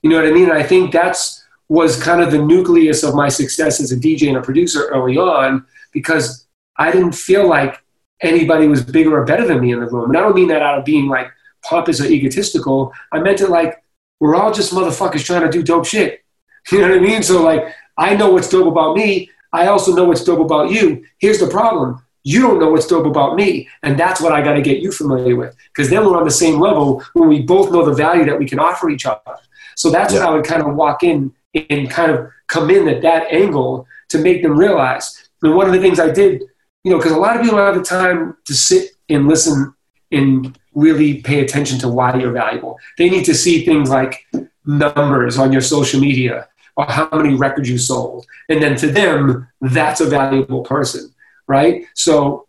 You know what I mean? And I think that's was kind of the nucleus of my success as a DJ and a producer early on because I didn't feel like anybody was bigger or better than me in the room. And I don't mean that out of being like pompous or egotistical. I meant it like we're all just motherfuckers trying to do dope shit. [laughs] You know what I mean? So like I know what's dope about me. I also know what's dope about you. Here's the problem. You don't know what's dope about me. And that's what I got to get you familiar with. Because then we're on the same level when we both know the value that we can offer each other. So that's yeah. what I would kind of walk in and kind of come in at that angle to make them realize. And one of the things I did, you know, because a lot of people don't have the time to sit and listen and really pay attention to why you're valuable. They need to see things like numbers on your social media or how many records you sold. And then to them, that's a valuable person, right? So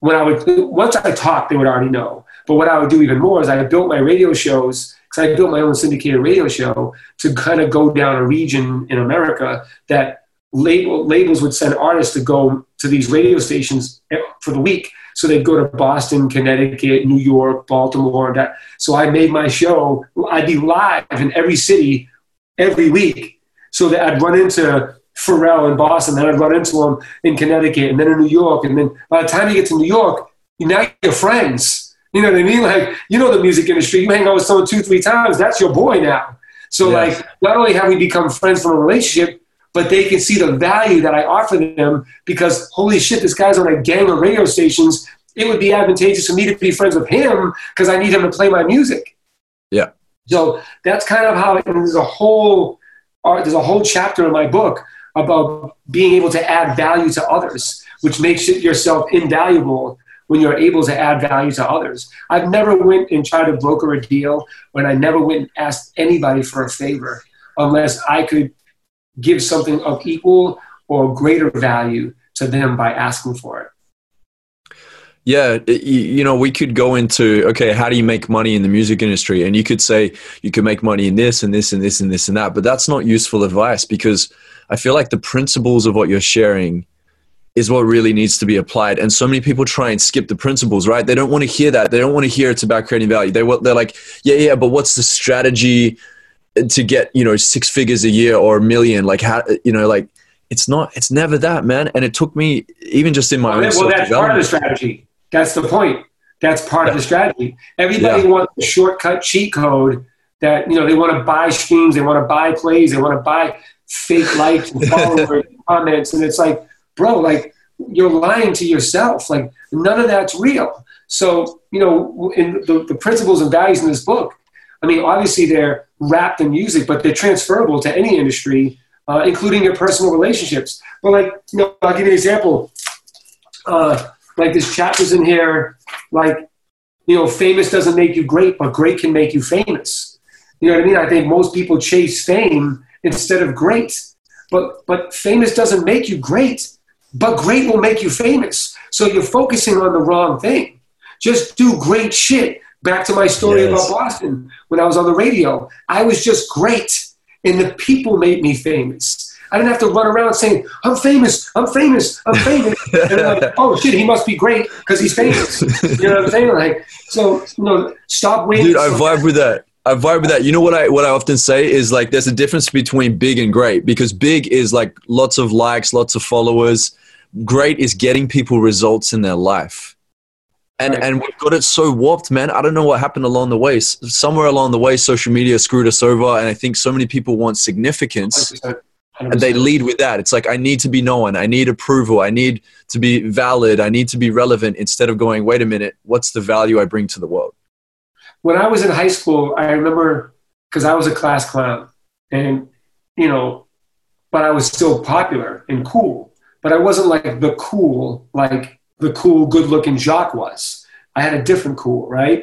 when I would, once I talked, they would already know. But what I would do even more is I built my radio shows, because I built my own syndicated radio show to kind of go down a region in America that label, labels would send artists to go to these radio stations for the week so they'd go to Boston, Connecticut, New York, Baltimore. That so I made my show. I'd be live in every city every week, so that I'd run into Pharrell in Boston, then I'd run into him in Connecticut, and then in New York, and then by the time you get to New York, now you're friends. You know what I mean? Like you know the music industry. You hang out with someone two, three times, that's your boy now. So yes. like not only have we become friends from a relationship, but they can see the value that I offer them because holy shit, this guy's on a gang of radio stations. It would be advantageous for me to be friends with him because I need him to play my music. Yeah. So that's kind of how and there's a whole there's a whole chapter in my book about being able to add value to others, which makes it yourself invaluable when you're able to add value to others. I've never went and tried to broker a deal when I never went and asked anybody for a favor unless I could give something of equal or greater value to them by asking for it. Yeah, you know, we could go into okay, how do you make money in the music industry? And you could say you can make money in this and this and this and this and that, but that's not useful advice because I feel like the principles of what you're sharing is what really needs to be applied. And so many people try and skip the principles, right? They don't want to hear that. They don't want to hear it's about creating value. They they're like, yeah, yeah, but what's the strategy? to get you know six figures a year or a million like how you know like it's not it's never that man and it took me even just in my well, own well that's part of the strategy that's the point that's part yeah. of the strategy everybody yeah. wants a shortcut cheat code that you know they want to buy streams they want to buy plays they want to buy fake likes and followers and comments and it's like bro like you're lying to yourself like none of that's real so you know in the, the principles and values in this book I mean, obviously they're wrapped in music, but they're transferable to any industry, uh, including your personal relationships. But like, you know, I'll give you an example. Uh, like this chapter's in here, like, you know, famous doesn't make you great, but great can make you famous. You know what I mean? I think most people chase fame instead of great. But but famous doesn't make you great, but great will make you famous. So you're focusing on the wrong thing. Just do great shit Back to my story yes. about Boston when I was on the radio. I was just great, and the people made me famous. I didn't have to run around saying, I'm famous, I'm famous, I'm famous. [laughs] and like, oh shit, he must be great because he's famous. You know what I'm saying? Like, so, you know, stop waiting. Dude, I vibe with that. I vibe with that. You know what I what I often say is like there's a difference between big and great because big is like lots of likes, lots of followers. Great is getting people results in their life. And right. and we've got it so warped man. I don't know what happened along the way. Somewhere along the way social media screwed us over and i think so many people want significance 100%. 100%. and they lead with that. It's like i need to be known. I need approval. I need to be valid. I need to be relevant instead of going wait a minute what's the value i bring to the world? When i was in high school i remember because i was a class clown and you know but i was still popular and cool but i wasn't like the cool like the cool good looking jock was i had a different cool right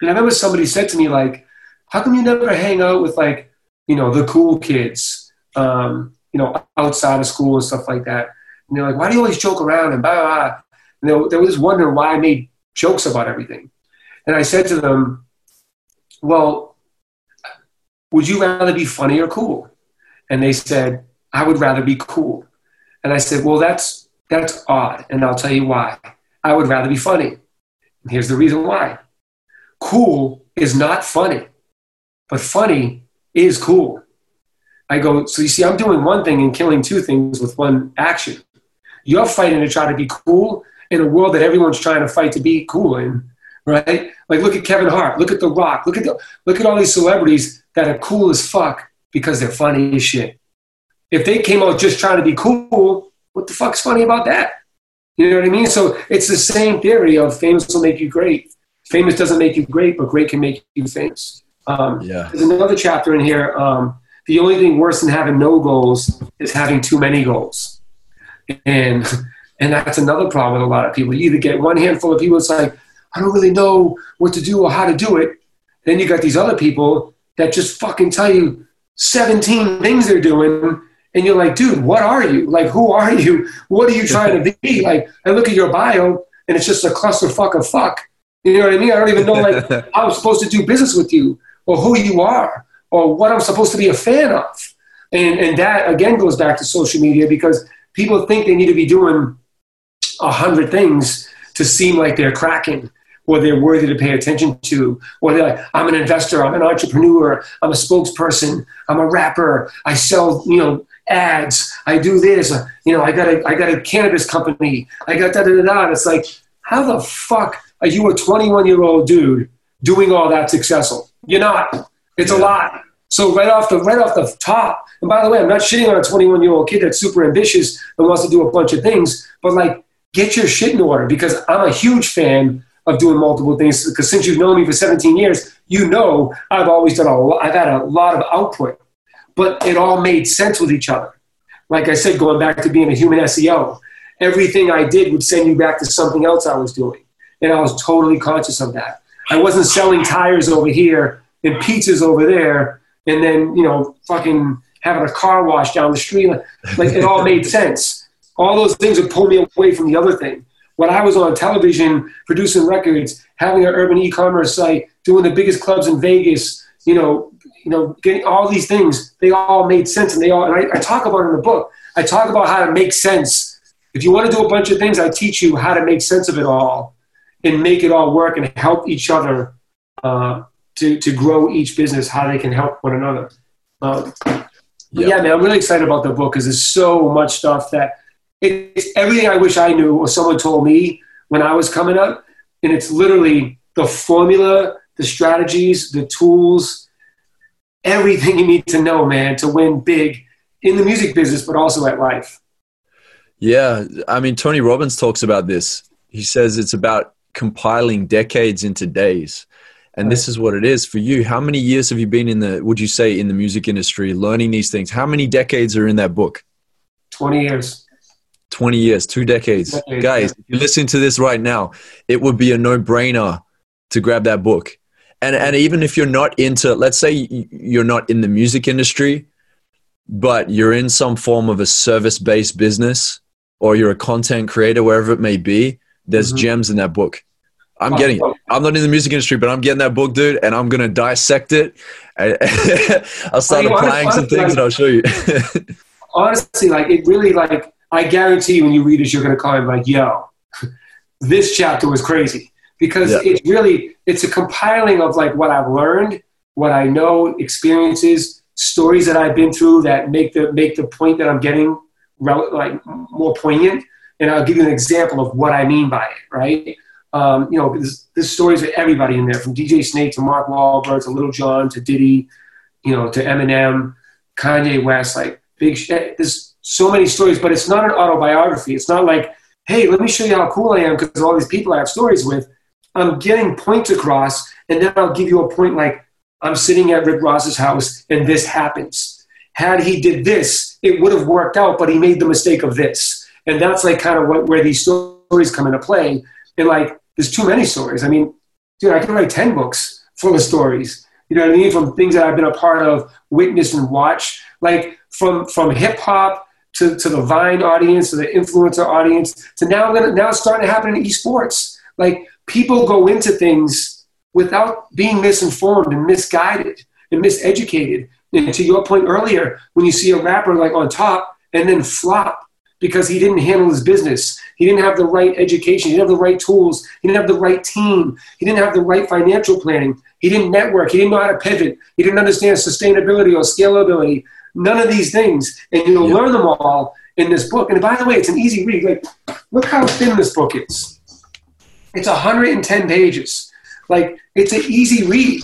and i remember somebody said to me like how come you never hang out with like you know the cool kids um, you know, outside of school and stuff like that. And they're like, why do you always joke around and blah, blah, blah. And they, they were just wondering why I made jokes about everything. And I said to them, well, would you rather be funny or cool? And they said, I would rather be cool. And I said, well, that's, that's odd. And I'll tell you why. I would rather be funny. And here's the reason why. Cool is not funny, but funny is cool. I go, so you see, I'm doing one thing and killing two things with one action. You're fighting to try to be cool in a world that everyone's trying to fight to be cool in, right? Like look at Kevin Hart, look at The Rock, look at the, look at all these celebrities that are cool as fuck because they're funny as shit. If they came out just trying to be cool, what the fuck's funny about that? You know what I mean? So it's the same theory of famous will make you great. Famous doesn't make you great, but great can make you famous. Um, yeah. There's another chapter in here. Um, the only thing worse than having no goals is having too many goals. And and that's another problem with a lot of people. You either get one handful of people it's like, I don't really know what to do or how to do it. Then you got these other people that just fucking tell you 17 things they're doing and you're like, dude, what are you? Like, who are [laughs] you? What are you trying to [laughs] be? Like, I look at your bio and it's just a clusterfuck of fuck. You know what I mean? I don't even know like [laughs] how I'm supposed to do business with you or who you are or what I'm supposed to be a fan of. And, and that again goes back to social media because people think they need to be doing a hundred things to seem like they're cracking or they're worthy to pay attention to, or they're like, I'm an investor, I'm an entrepreneur, I'm a spokesperson, I'm a rapper, I sell, you know, ads, I do this, you know, I got a, I got a cannabis company, I got da da da da. It's like, how the fuck are you a 21 year old dude doing all that successful? You're not. It's a lot. So right off the right off the top, and by the way, I'm not shitting on a 21 year old kid that's super ambitious and wants to do a bunch of things, but like get your shit in order because I'm a huge fan of doing multiple things. Because since you've known me for 17 years, you know I've always done a lot, I've had a lot of output, but it all made sense with each other. Like I said, going back to being a human SEO, everything I did would send you back to something else I was doing, and I was totally conscious of that. I wasn't selling tires over here and pizzas over there, and then you know fucking having a car wash down the street. Like it all [laughs] made sense. All those things would pull me away from the other thing. When I was on television producing records, having an urban e-commerce site, doing the biggest clubs in Vegas, you know, you know, getting all these things, they all made sense, and they all. And I, I talk about in the book. I talk about how to make sense. If you want to do a bunch of things, I teach you how to make sense of it all and make it all work and help each other uh, to, to grow each business, how they can help one another. Um, yeah. yeah, man, I'm really excited about the book because there's so much stuff that it's everything I wish I knew or someone told me when I was coming up. And it's literally the formula, the strategies, the tools, everything you need to know, man, to win big in the music business, but also at life. Yeah. I mean, Tony Robbins talks about this. He says it's about compiling decades into days and this is what it is for you how many years have you been in the would you say in the music industry learning these things how many decades are in that book 20 years 20 years two decades, decades guys yeah. if you listen to this right now it would be a no-brainer to grab that book and and even if you're not into let's say you're not in the music industry but you're in some form of a service-based business or you're a content creator wherever it may be there's mm-hmm. gems in that book I'm getting it. I'm not in the music industry, but I'm getting that book, dude, and I'm gonna dissect it. [laughs] I'll start applying some things, like, and I'll show you. [laughs] honestly, like it really, like I guarantee when you read this, you're gonna call it like, "Yo, [laughs] this chapter was crazy," because yeah. it's really it's a compiling of like what I've learned, what I know, experiences, stories that I've been through that make the make the point that I'm getting like more poignant. And I'll give you an example of what I mean by it, right? Um, you know, there's, there's stories of everybody in there, from DJ Snake to Mark Wahlberg to Lil Jon to Diddy, you know, to Eminem, Kanye West. Like, big. There's so many stories, but it's not an autobiography. It's not like, hey, let me show you how cool I am because all these people I have stories with. I'm getting points across, and then I'll give you a point like I'm sitting at Rick Ross's house, and this happens. Had he did this, it would have worked out, but he made the mistake of this, and that's like kind of what, where these stories come into play. And like, there's too many stories. I mean, dude, I can write ten books full of stories. You know what I mean? From things that I've been a part of, witness and watch, like from from hip hop to, to the Vine audience, to the influencer audience, to now now it's starting to happen in esports. Like people go into things without being misinformed and misguided and miseducated. And to your point earlier, when you see a rapper like on top and then flop because he didn't handle his business, he didn't have the right education, he didn't have the right tools, he didn't have the right team, he didn't have the right financial planning, he didn't network, he didn't know how to pivot, he didn't understand sustainability or scalability, none of these things. And you'll learn them all in this book. And by the way, it's an easy read. Like, look how thin this book is. It's 110 pages. Like, it's an easy read.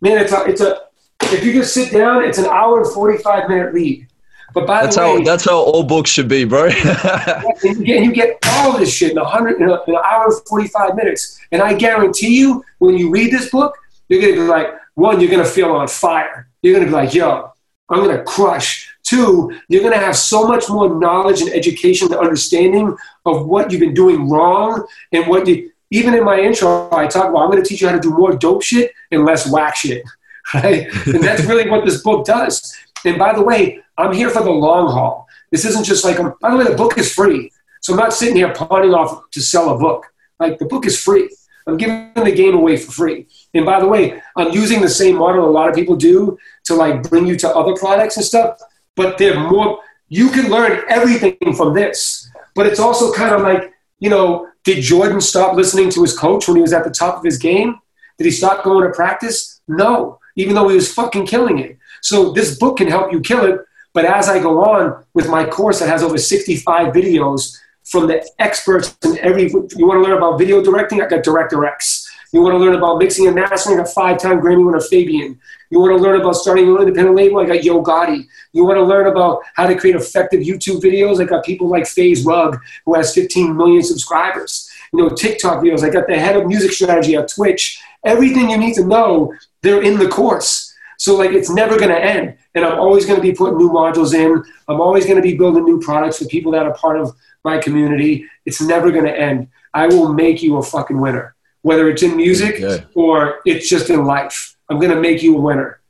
Man, it's a, it's a, if you just sit down, it's an hour and 45 minute read. But by that's the way, how that's how all books should be, bro. [laughs] and you, get, all this shit in a hundred in, in an hour and forty five minutes, and I guarantee you, when you read this book, you're gonna be like, one, you're gonna feel on fire. You're gonna be like, yo, I'm gonna crush. Two, you're gonna have so much more knowledge and education and understanding of what you've been doing wrong and what you. Even in my intro, I talk about I'm gonna teach you how to do more dope shit and less whack shit, [laughs] right? and that's really what this book does. And by the way, I'm here for the long haul. This isn't just like, by the way, the book is free. So I'm not sitting here pawning off to sell a book. Like the book is free. I'm giving the game away for free. And by the way, I'm using the same model a lot of people do to like bring you to other products and stuff, but they're more, you can learn everything from this. But it's also kind of like, you know, did Jordan stop listening to his coach when he was at the top of his game? Did he stop going to practice? No, even though he was fucking killing it. So this book can help you kill it. But as I go on with my course that has over 65 videos from the experts in every, you want to learn about video directing? I got Director X. You want to learn about mixing and mastering? A five-time Grammy winner, Fabian. You want to learn about starting your independent label? I got Yo Gotti. You want to learn about how to create effective YouTube videos? I got people like FaZe Rug, who has 15 million subscribers. You know, TikTok videos. I got the head of music strategy at Twitch. Everything you need to know, they're in the course. So like it's never going to end. And I'm always going to be putting new modules in. I'm always going to be building new products for people that are part of my community. It's never going to end. I will make you a fucking winner whether it's in music or it's just in life. I'm going to make you a winner.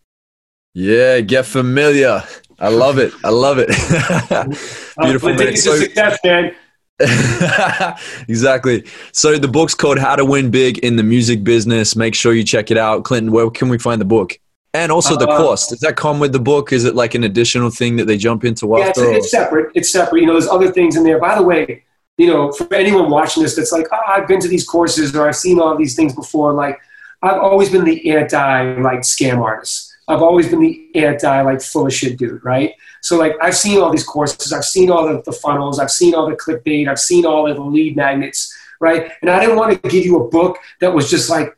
Yeah, get familiar. I love it. I love it. [laughs] Beautiful. Uh, man. So, success, man. [laughs] exactly. So the book's called How to Win Big in the Music Business. Make sure you check it out. Clinton, where can we find the book? And also the uh, course. Does that come with the book? Is it like an additional thing that they jump into yeah, after? It's, it's separate. It's separate. You know, there's other things in there. By the way, you know, for anyone watching this that's like, oh, I've been to these courses or I've seen all these things before, like, I've always been the anti like scam artist. I've always been the anti like full of shit dude, right? So like I've seen all these courses, I've seen all the, the funnels, I've seen all the clickbait, I've seen all the lead magnets, right? And I didn't want to give you a book that was just like,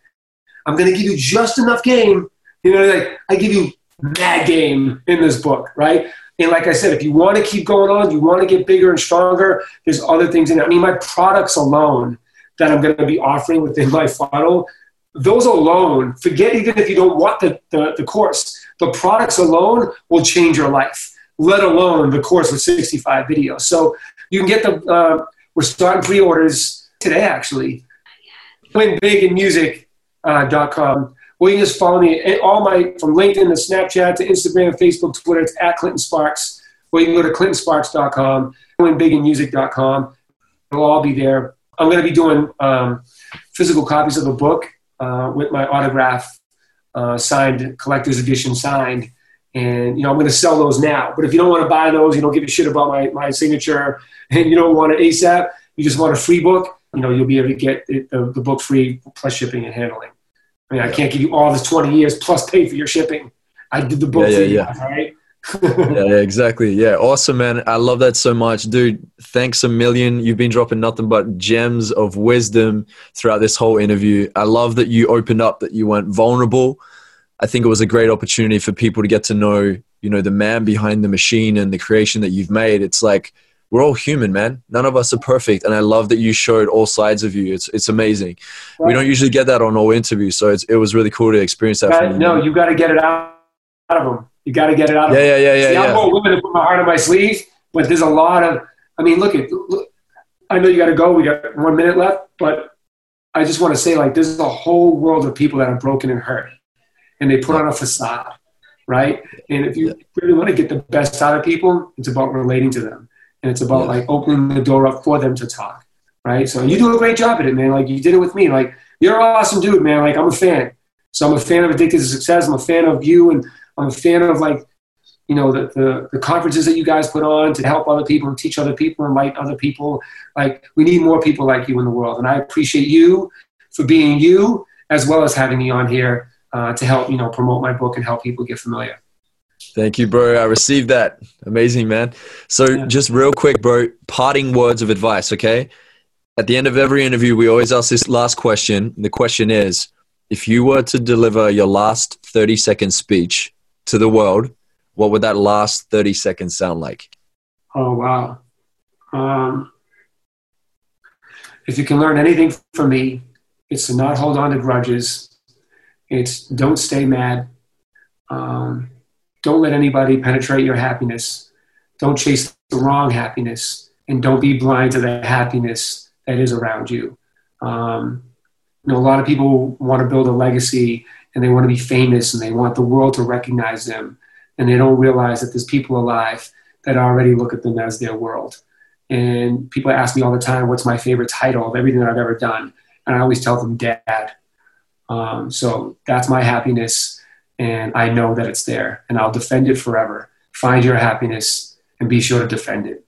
I'm gonna give you just enough game. You know, like I give you mad game in this book, right? And like I said, if you want to keep going on, you want to get bigger and stronger, there's other things in it. I mean, my products alone that I'm going to be offering within my funnel, those alone, forget even if you don't want the, the, the course, the products alone will change your life, let alone the course with 65 videos. So you can get the, uh, we're starting pre orders today actually. WinBigInMusic.com. Uh, or you can just follow me all my from LinkedIn to Snapchat to Instagram, Facebook, Twitter. It's at Clinton Sparks. Or you can go to clintonsparks.com, winbiginmusic.com. It'll all be there. I'm going to be doing um, physical copies of the book uh, with my autograph uh, signed, collector's edition signed. And, you know, I'm going to sell those now. But if you don't want to buy those, you don't give a shit about my, my signature, [laughs] and you don't want it ASAP, you just want a free book, you know, you'll be able to get it, the, the book free plus shipping and handling. I mean, I can't give you all this 20 years plus pay for your shipping. I did the book yeah, yeah, yeah. right? Yeah, exactly. Yeah, awesome, man. I love that so much, dude. Thanks a million. You've been dropping nothing but gems of wisdom throughout this whole interview. I love that you opened up, that you went vulnerable. I think it was a great opportunity for people to get to know you know the man behind the machine and the creation that you've made it's like we're all human man none of us are perfect and i love that you showed all sides of you it's it's amazing right. we don't usually get that on all interviews so it was really cool to experience that you no you got to get it out, out of them you got to get it out of yeah, them yeah yeah yeah, See, yeah. i'm more willing to put my heart on my sleeve but there's a lot of i mean look at look, i know you got to go we got one minute left but i just want to say like there's a whole world of people that are broken and hurt and they put on a facade right? And if you really want to get the best out of people, it's about relating to them. And it's about like opening the door up for them to talk, right? So you do a great job at it, man. Like you did it with me. Like you're an awesome dude, man. Like I'm a fan. So I'm a fan of Addicted to Success. I'm a fan of you, and I'm a fan of like, you know, the, the, the conferences that you guys put on to help other people and teach other people and light other people. Like we need more people like you in the world, and I appreciate you for being you as well as having me on here uh, to help you know promote my book and help people get familiar. Thank you, bro. I received that. Amazing, man. So, yeah. just real quick, bro, parting words of advice, okay? At the end of every interview, we always ask this last question. The question is if you were to deliver your last 30 second speech to the world, what would that last 30 seconds sound like? Oh, wow. Um, if you can learn anything from me, it's to not hold on to grudges it's don't stay mad. Um, don't let anybody penetrate your happiness. Don't chase the wrong happiness. And don't be blind to the happiness that is around you. Um, you know, a lot of people want to build a legacy and they want to be famous and they want the world to recognize them. And they don't realize that there's people alive that already look at them as their world. And people ask me all the time, what's my favorite title of everything that I've ever done? And I always tell them, Dad. Um, so that's my happiness, and I know that it's there, and I'll defend it forever. Find your happiness and be sure to defend it.